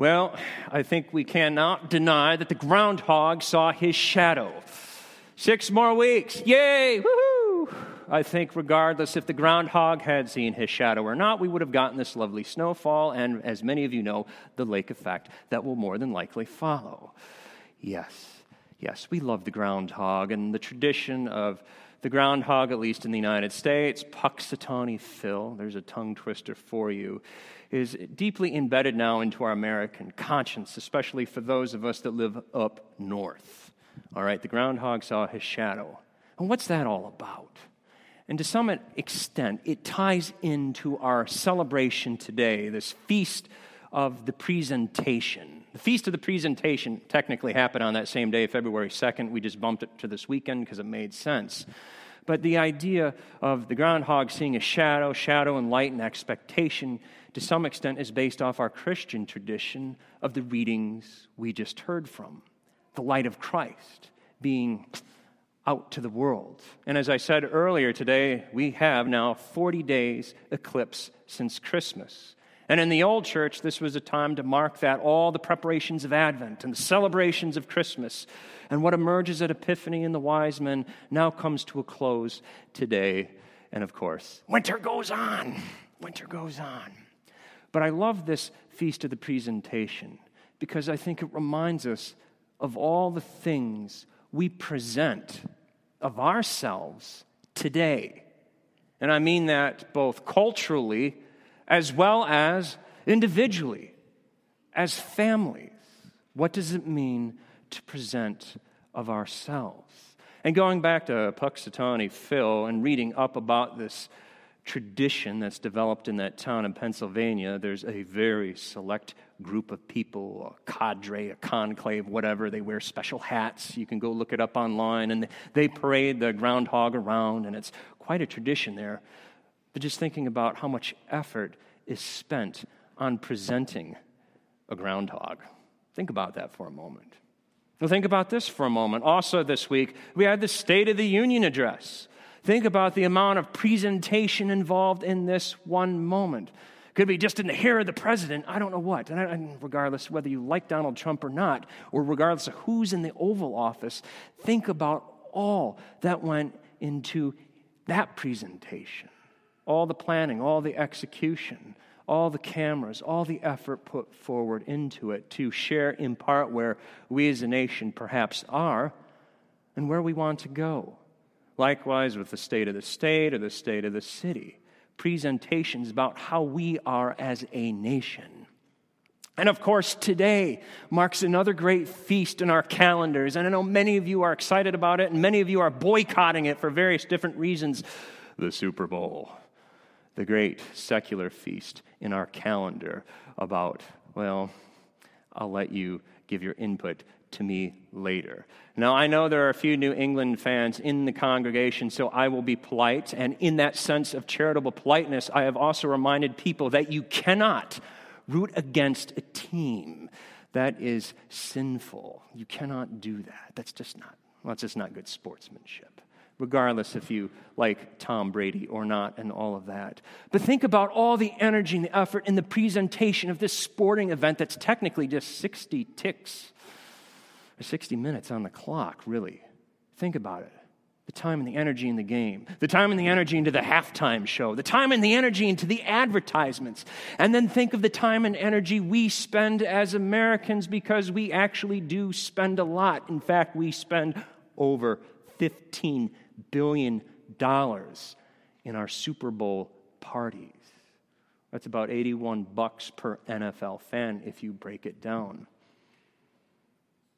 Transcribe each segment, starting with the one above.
Well, I think we cannot deny that the groundhog saw his shadow. Six more weeks. Yay! Woohoo! I think, regardless if the groundhog had seen his shadow or not, we would have gotten this lovely snowfall and, as many of you know, the lake effect that will more than likely follow. Yes, yes, we love the groundhog and the tradition of the groundhog, at least in the United States, Punxsutawney Phil, there's a tongue twister for you, is deeply embedded now into our American conscience, especially for those of us that live up north. All right, the groundhog saw his shadow. And what's that all about? And to some extent, it ties into our celebration today, this feast of the presentation. The Feast of the Presentation technically happened on that same day, February 2nd. We just bumped it to this weekend because it made sense. But the idea of the groundhog seeing a shadow, shadow and light and expectation, to some extent, is based off our Christian tradition of the readings we just heard from. The light of Christ being out to the world. And as I said earlier today, we have now 40 days eclipse since Christmas. And in the old church, this was a time to mark that all the preparations of Advent and the celebrations of Christmas and what emerges at Epiphany and the wise men now comes to a close today. And of course, winter goes on. Winter goes on. But I love this Feast of the Presentation because I think it reminds us of all the things we present of ourselves today. And I mean that both culturally as well as individually, as families. What does it mean to present of ourselves? And going back to Punxsutawney Phil and reading up about this tradition that's developed in that town in Pennsylvania, there's a very select group of people, a cadre, a conclave, whatever. They wear special hats. You can go look it up online. And they parade the groundhog around, and it's quite a tradition there. But just thinking about how much effort is spent on presenting a groundhog. Think about that for a moment. Well, think about this for a moment. Also, this week, we had the State of the Union address. Think about the amount of presentation involved in this one moment. Could be just in the hair of the president, I don't know what. And regardless whether you like Donald Trump or not, or regardless of who's in the Oval Office, think about all that went into that presentation all the planning, all the execution, all the cameras, all the effort put forward into it to share in part where we as a nation perhaps are and where we want to go. Likewise, with the state of the state or the state of the city, presentations about how we are as a nation. And of course, today marks another great feast in our calendars. And I know many of you are excited about it, and many of you are boycotting it for various different reasons the Super Bowl the great secular feast in our calendar about, well, I'll let you give your input to me later. Now, I know there are a few New England fans in the congregation, so I will be polite. And in that sense of charitable politeness, I have also reminded people that you cannot root against a team. That is sinful. You cannot do that. That's just not, well, that's just not good sportsmanship regardless if you like Tom Brady or not and all of that. But think about all the energy and the effort in the presentation of this sporting event that's technically just 60 ticks or 60 minutes on the clock, really. Think about it. The time and the energy in the game, the time and the energy into the halftime show, the time and the energy into the advertisements. And then think of the time and energy we spend as Americans because we actually do spend a lot. In fact, we spend over 15 billion dollars in our Super Bowl parties. That's about 81 bucks per NFL fan if you break it down.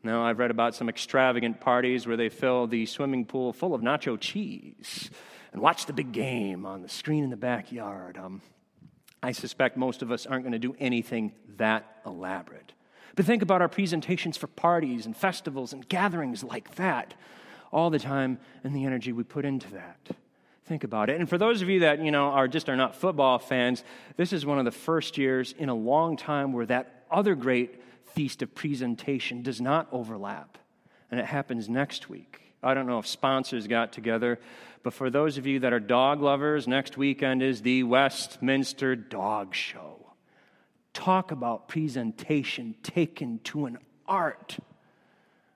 Now, I've read about some extravagant parties where they fill the swimming pool full of nacho cheese and watch the big game on the screen in the backyard. Um, I suspect most of us aren't going to do anything that elaborate. But think about our presentations for parties and festivals and gatherings like that all the time and the energy we put into that. Think about it. And for those of you that, you know, are just are not football fans, this is one of the first years in a long time where that other great feast of presentation does not overlap. And it happens next week. I don't know if sponsors got together, but for those of you that are dog lovers, next weekend is the Westminster Dog Show. Talk about presentation taken to an art.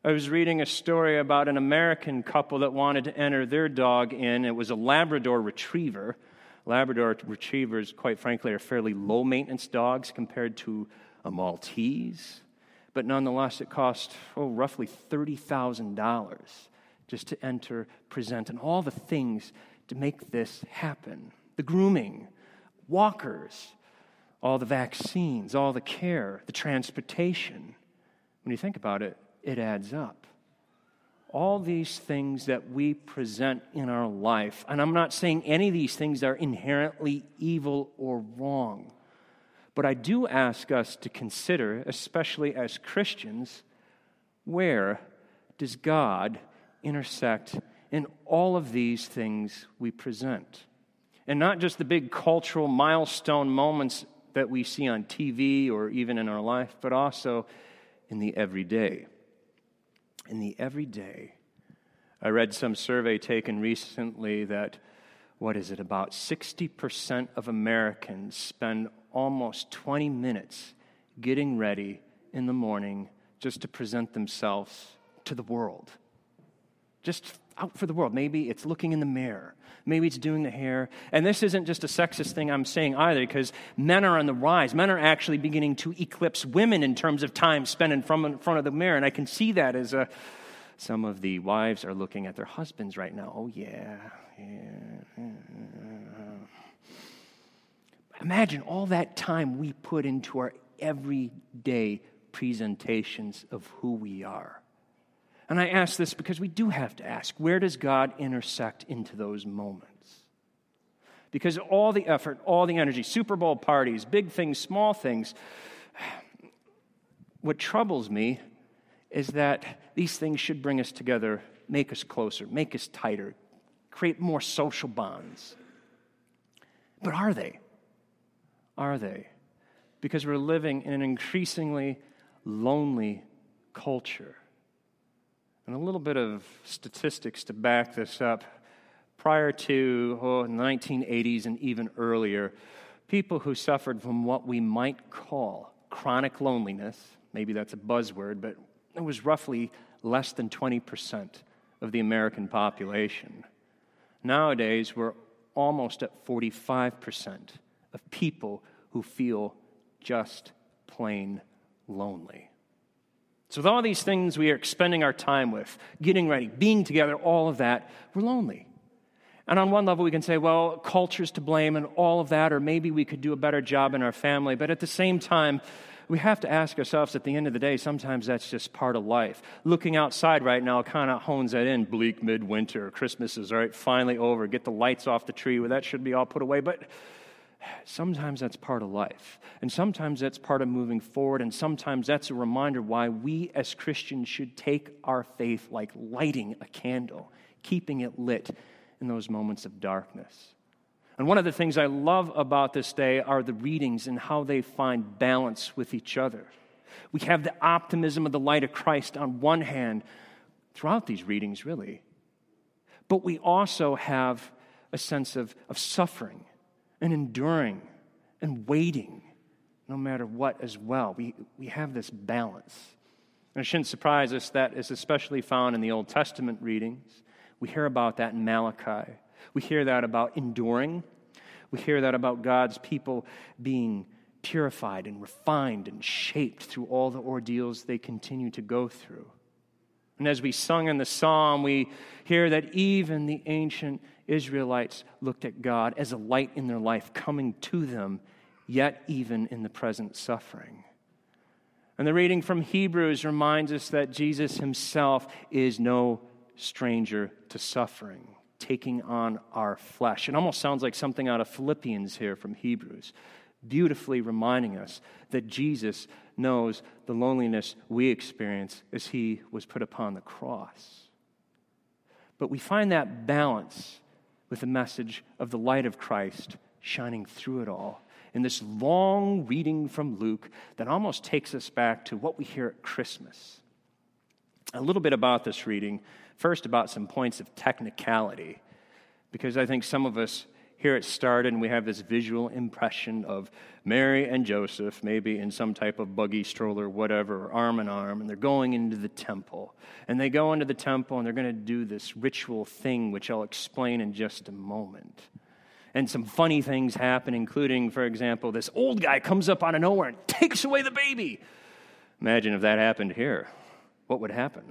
I was reading a story about an American couple that wanted to enter their dog in. It was a Labrador retriever. Labrador retrievers, quite frankly, are fairly low maintenance dogs compared to a Maltese. But nonetheless, it cost, oh, roughly $30,000 just to enter, present, and all the things to make this happen the grooming, walkers, all the vaccines, all the care, the transportation. When you think about it, it adds up. All these things that we present in our life, and I'm not saying any of these things are inherently evil or wrong, but I do ask us to consider, especially as Christians, where does God intersect in all of these things we present? And not just the big cultural milestone moments that we see on TV or even in our life, but also in the everyday in the everyday. I read some survey taken recently that, what is it, about 60% of Americans spend almost 20 minutes getting ready in the morning just to present themselves to the world. Just out for the world. Maybe it's looking in the mirror. Maybe it's doing the hair. And this isn't just a sexist thing I'm saying either, because men are on the rise. Men are actually beginning to eclipse women in terms of time spent in front of the mirror. And I can see that as a, some of the wives are looking at their husbands right now. Oh, yeah, yeah. Imagine all that time we put into our everyday presentations of who we are. And I ask this because we do have to ask where does God intersect into those moments? Because all the effort, all the energy, Super Bowl parties, big things, small things, what troubles me is that these things should bring us together, make us closer, make us tighter, create more social bonds. But are they? Are they? Because we're living in an increasingly lonely culture. And a little bit of statistics to back this up. Prior to oh, the 1980s and even earlier, people who suffered from what we might call chronic loneliness, maybe that's a buzzword, but it was roughly less than 20% of the American population. Nowadays, we're almost at 45% of people who feel just plain lonely. So, with all these things we are expending our time with, getting ready, being together, all of that, we're lonely. And on one level, we can say, well, culture's to blame and all of that, or maybe we could do a better job in our family. But at the same time, we have to ask ourselves at the end of the day, sometimes that's just part of life. Looking outside right now kind of hones that in. Bleak midwinter, Christmas is right, finally over. Get the lights off the tree where that should be all put away. But sometimes that's part of life. And sometimes that's part of moving forward. And sometimes that's a reminder why we as Christians should take our faith like lighting a candle, keeping it lit in those moments of darkness. And one of the things I love about this day are the readings and how they find balance with each other. We have the optimism of the light of Christ on one hand throughout these readings, really. But we also have a sense of, of suffering and enduring and waiting no matter what as well. We, we have this balance. And it shouldn't surprise us that is especially found in the Old Testament readings. We hear about that in Malachi. We hear that about enduring. We hear that about God's people being purified and refined and shaped through all the ordeals they continue to go through. And as we sung in the psalm, we hear that even the ancient Israelites looked at God as a light in their life coming to them, yet even in the present suffering. And the reading from Hebrews reminds us that Jesus himself is no stranger to suffering, taking on our flesh. It almost sounds like something out of Philippians here from Hebrews, beautifully reminding us that Jesus knows the loneliness we experience as he was put upon the cross. But we find that balance with the message of the light of Christ shining through it all in this long reading from Luke that almost takes us back to what we hear at Christmas. A little bit about this reading. First, about some points of technicality, because I think some of us here it started, and we have this visual impression of Mary and Joseph, maybe in some type of buggy stroller, whatever, arm in arm, and they're going into the temple. And they go into the temple and they're going to do this ritual thing, which I'll explain in just a moment. And some funny things happen, including, for example, this old guy comes up out of nowhere and takes away the baby. Imagine if that happened here. What would happen?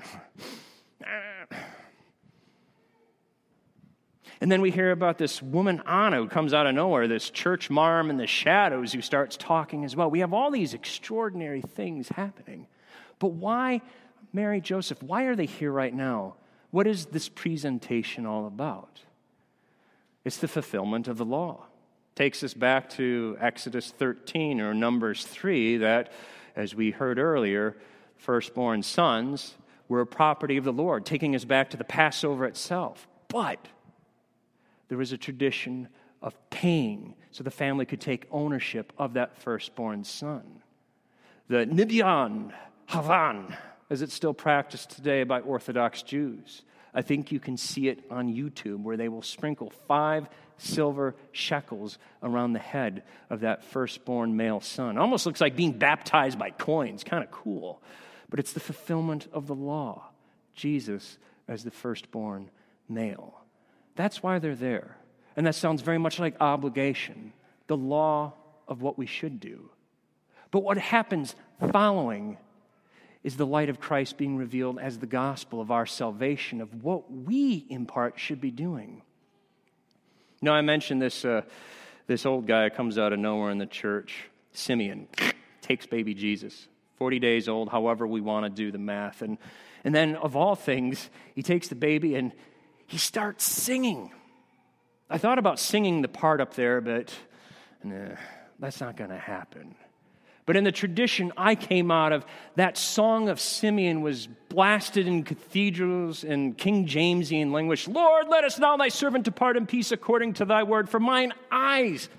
And then we hear about this woman, Anna, who comes out of nowhere, this church marm in the shadows who starts talking as well. We have all these extraordinary things happening. But why, Mary, Joseph, why are they here right now? What is this presentation all about? It's the fulfillment of the law. Takes us back to Exodus 13 or Numbers 3 that, as we heard earlier, firstborn sons were a property of the Lord, taking us back to the Passover itself. But there was a tradition of paying so the family could take ownership of that firstborn son. The Pidyon HaBen, as it's still practiced today by Orthodox Jews. I think you can see it on YouTube where they will sprinkle five silver shekels around the head of that firstborn male son. Almost looks like being baptized by coins, kind of cool. But it's the fulfillment of the law. Jesus as the firstborn male. That's why they're there. And that sounds very much like obligation, the law of what we should do. But what happens following is the light of Christ being revealed as the gospel of our salvation, of what we, in part, should be doing. Now, I mentioned this, uh, this old guy comes out of nowhere in the church, Simeon, takes baby Jesus, 40 days old, however we want to do the math. And, and then, of all things, he takes the baby and he starts singing. I thought about singing the part up there, but nah, that's not going to happen. But in the tradition I came out of, that song of Simeon was blasted in cathedrals in King Jamesian language. Lord, let us now thy servant depart in peace according to thy word, for mine eyes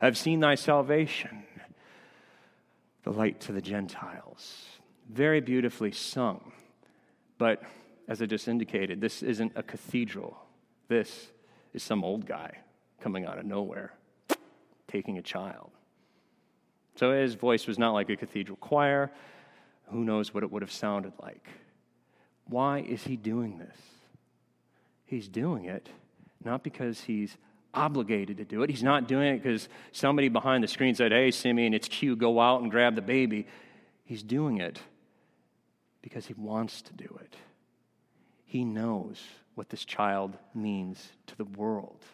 have seen thy salvation, the light to the Gentiles. Very beautifully sung. But as I just indicated, this isn't a cathedral. This is some old guy coming out of nowhere, taking a child. So his voice was not like a cathedral choir. Who knows what it would have sounded like? Why is he doing this? He's doing it not because he's obligated to do it. He's not doing it because somebody behind the screen said, Hey, Simeon, it's cute, go out and grab the baby. He's doing it because he wants to do it. He knows what this child means to the world,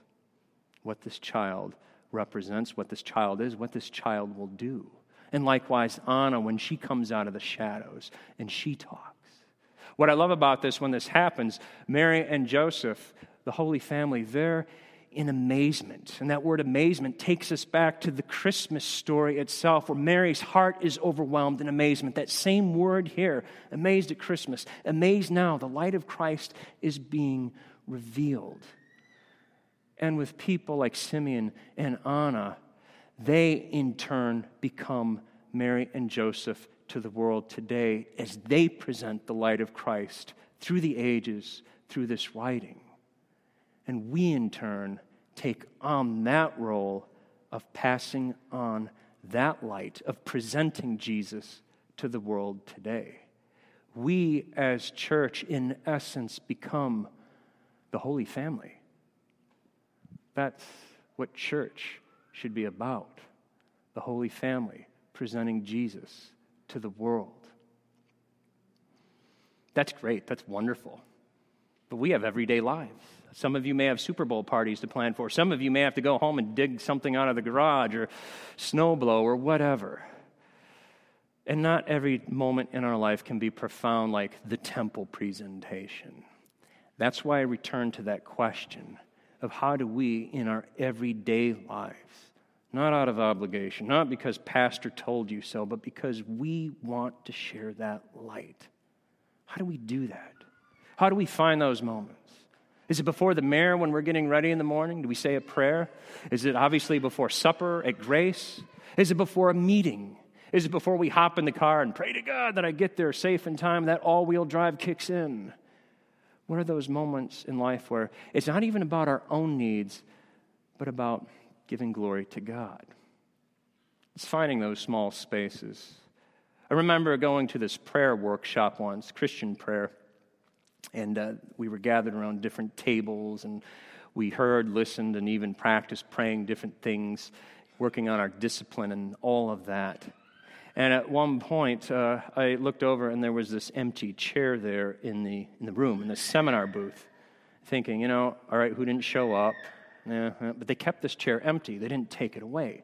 what this child represents, what this child is, what this child will do. And likewise, Anna, when she comes out of the shadows and she talks. What I love about this, when this happens, Mary and Joseph, the Holy Family, they're in amazement. And that word amazement takes us back to the Christmas story itself, where Mary's heart is overwhelmed in amazement. That same word here, amazed at Christmas, amazed now, the light of Christ is being revealed. And with people like Simeon and Anna, they in turn become Mary and Joseph to the world today as they present the light of Christ through the ages, through this writing. And we, in turn, take on that role of passing on that light, of presenting Jesus to the world today. We, as church, in essence, become the Holy Family. That's what church should be about the Holy Family, presenting Jesus to the world. That's great, that's wonderful. But we have everyday lives. Some of you may have Super Bowl parties to plan for. Some of you may have to go home and dig something out of the garage or snowblow or whatever. And not every moment in our life can be profound like the temple presentation. That's why I return to that question of how do we, in our everyday lives, not out of obligation, not because pastor told you so, but because we want to share that light. How do we do that? How do we find those moments? Is it before the mirror when we're getting ready in the morning? Do we say a prayer? Is it obviously before supper at grace? Is it before a meeting? Is it before we hop in the car and pray to God that I get there safe in time, that all wheel drive kicks in? What are those moments in life where it's not even about our own needs, but about giving glory to God. It's finding those small spaces. I remember going to this prayer workshop once, Christian prayer, and uh, we were gathered around different tables and we heard, listened, and even practiced praying different things, working on our discipline and all of that. And at one point, uh, I looked over and there was this empty chair there in the, in the room, in the seminar booth, thinking, you know, all right, who didn't show up? Yeah, but they kept this chair empty, they didn't take it away.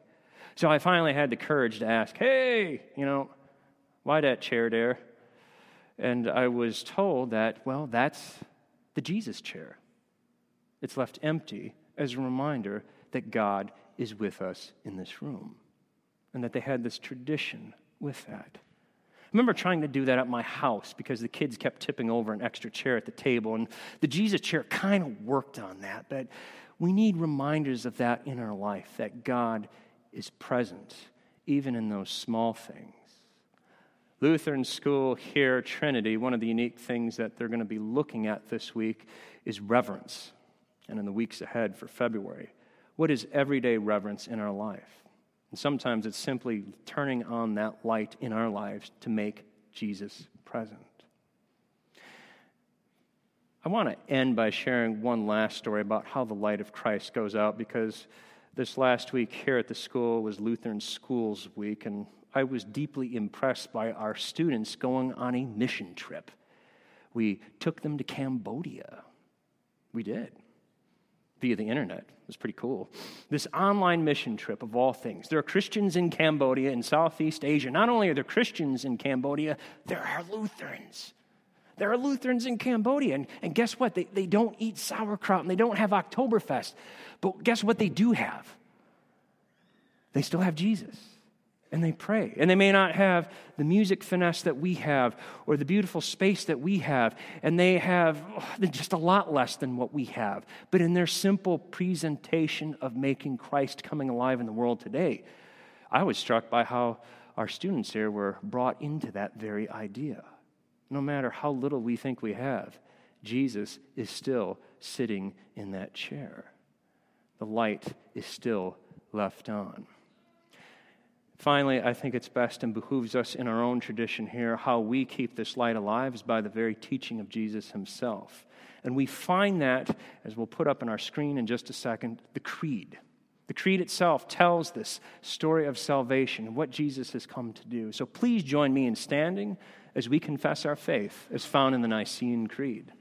So I finally had the courage to ask, hey, you know, why that chair there? And I was told that, well, that's the Jesus chair. It's left empty as a reminder that God is with us in this room and that they had this tradition with that. I remember trying to do that at my house because the kids kept tipping over an extra chair at the table, and the Jesus chair kind of worked on that. But we need reminders of that in our life that God is present, even in those small things. Lutheran School here, Trinity, one of the unique things that they're going to be looking at this week is reverence, and in the weeks ahead for February. What is everyday reverence in our life? And sometimes it's simply turning on that light in our lives to make Jesus present. I want to end by sharing one last story about how the light of Christ goes out because this last week here at the school was Lutheran Schools Week, and I was deeply impressed by our students going on a mission trip. We took them to Cambodia. We did via the internet. It was pretty cool. This online mission trip of all things. There are Christians in Cambodia in Southeast Asia. Not only are there Christians in Cambodia, there are Lutherans. There are Lutherans in Cambodia. And, and guess what? They, they don't eat sauerkraut and they don't have Oktoberfest. But guess what they do have? They still have Jesus and they pray. And they may not have the music finesse that we have or the beautiful space that we have, and they have oh, just a lot less than what we have. But in their simple presentation of making Christ coming alive in the world today, I was struck by how our students here were brought into that very idea. No matter how little we think we have, Jesus is still sitting in that chair. The light is still left on. Finally, I think it's best and behooves us in our own tradition here how we keep this light alive is by the very teaching of Jesus himself. And we find that, as we'll put up on our screen in just a second, the creed. The creed itself tells this story of salvation and what Jesus has come to do. So please join me in standing as we confess our faith as found in the Nicene Creed.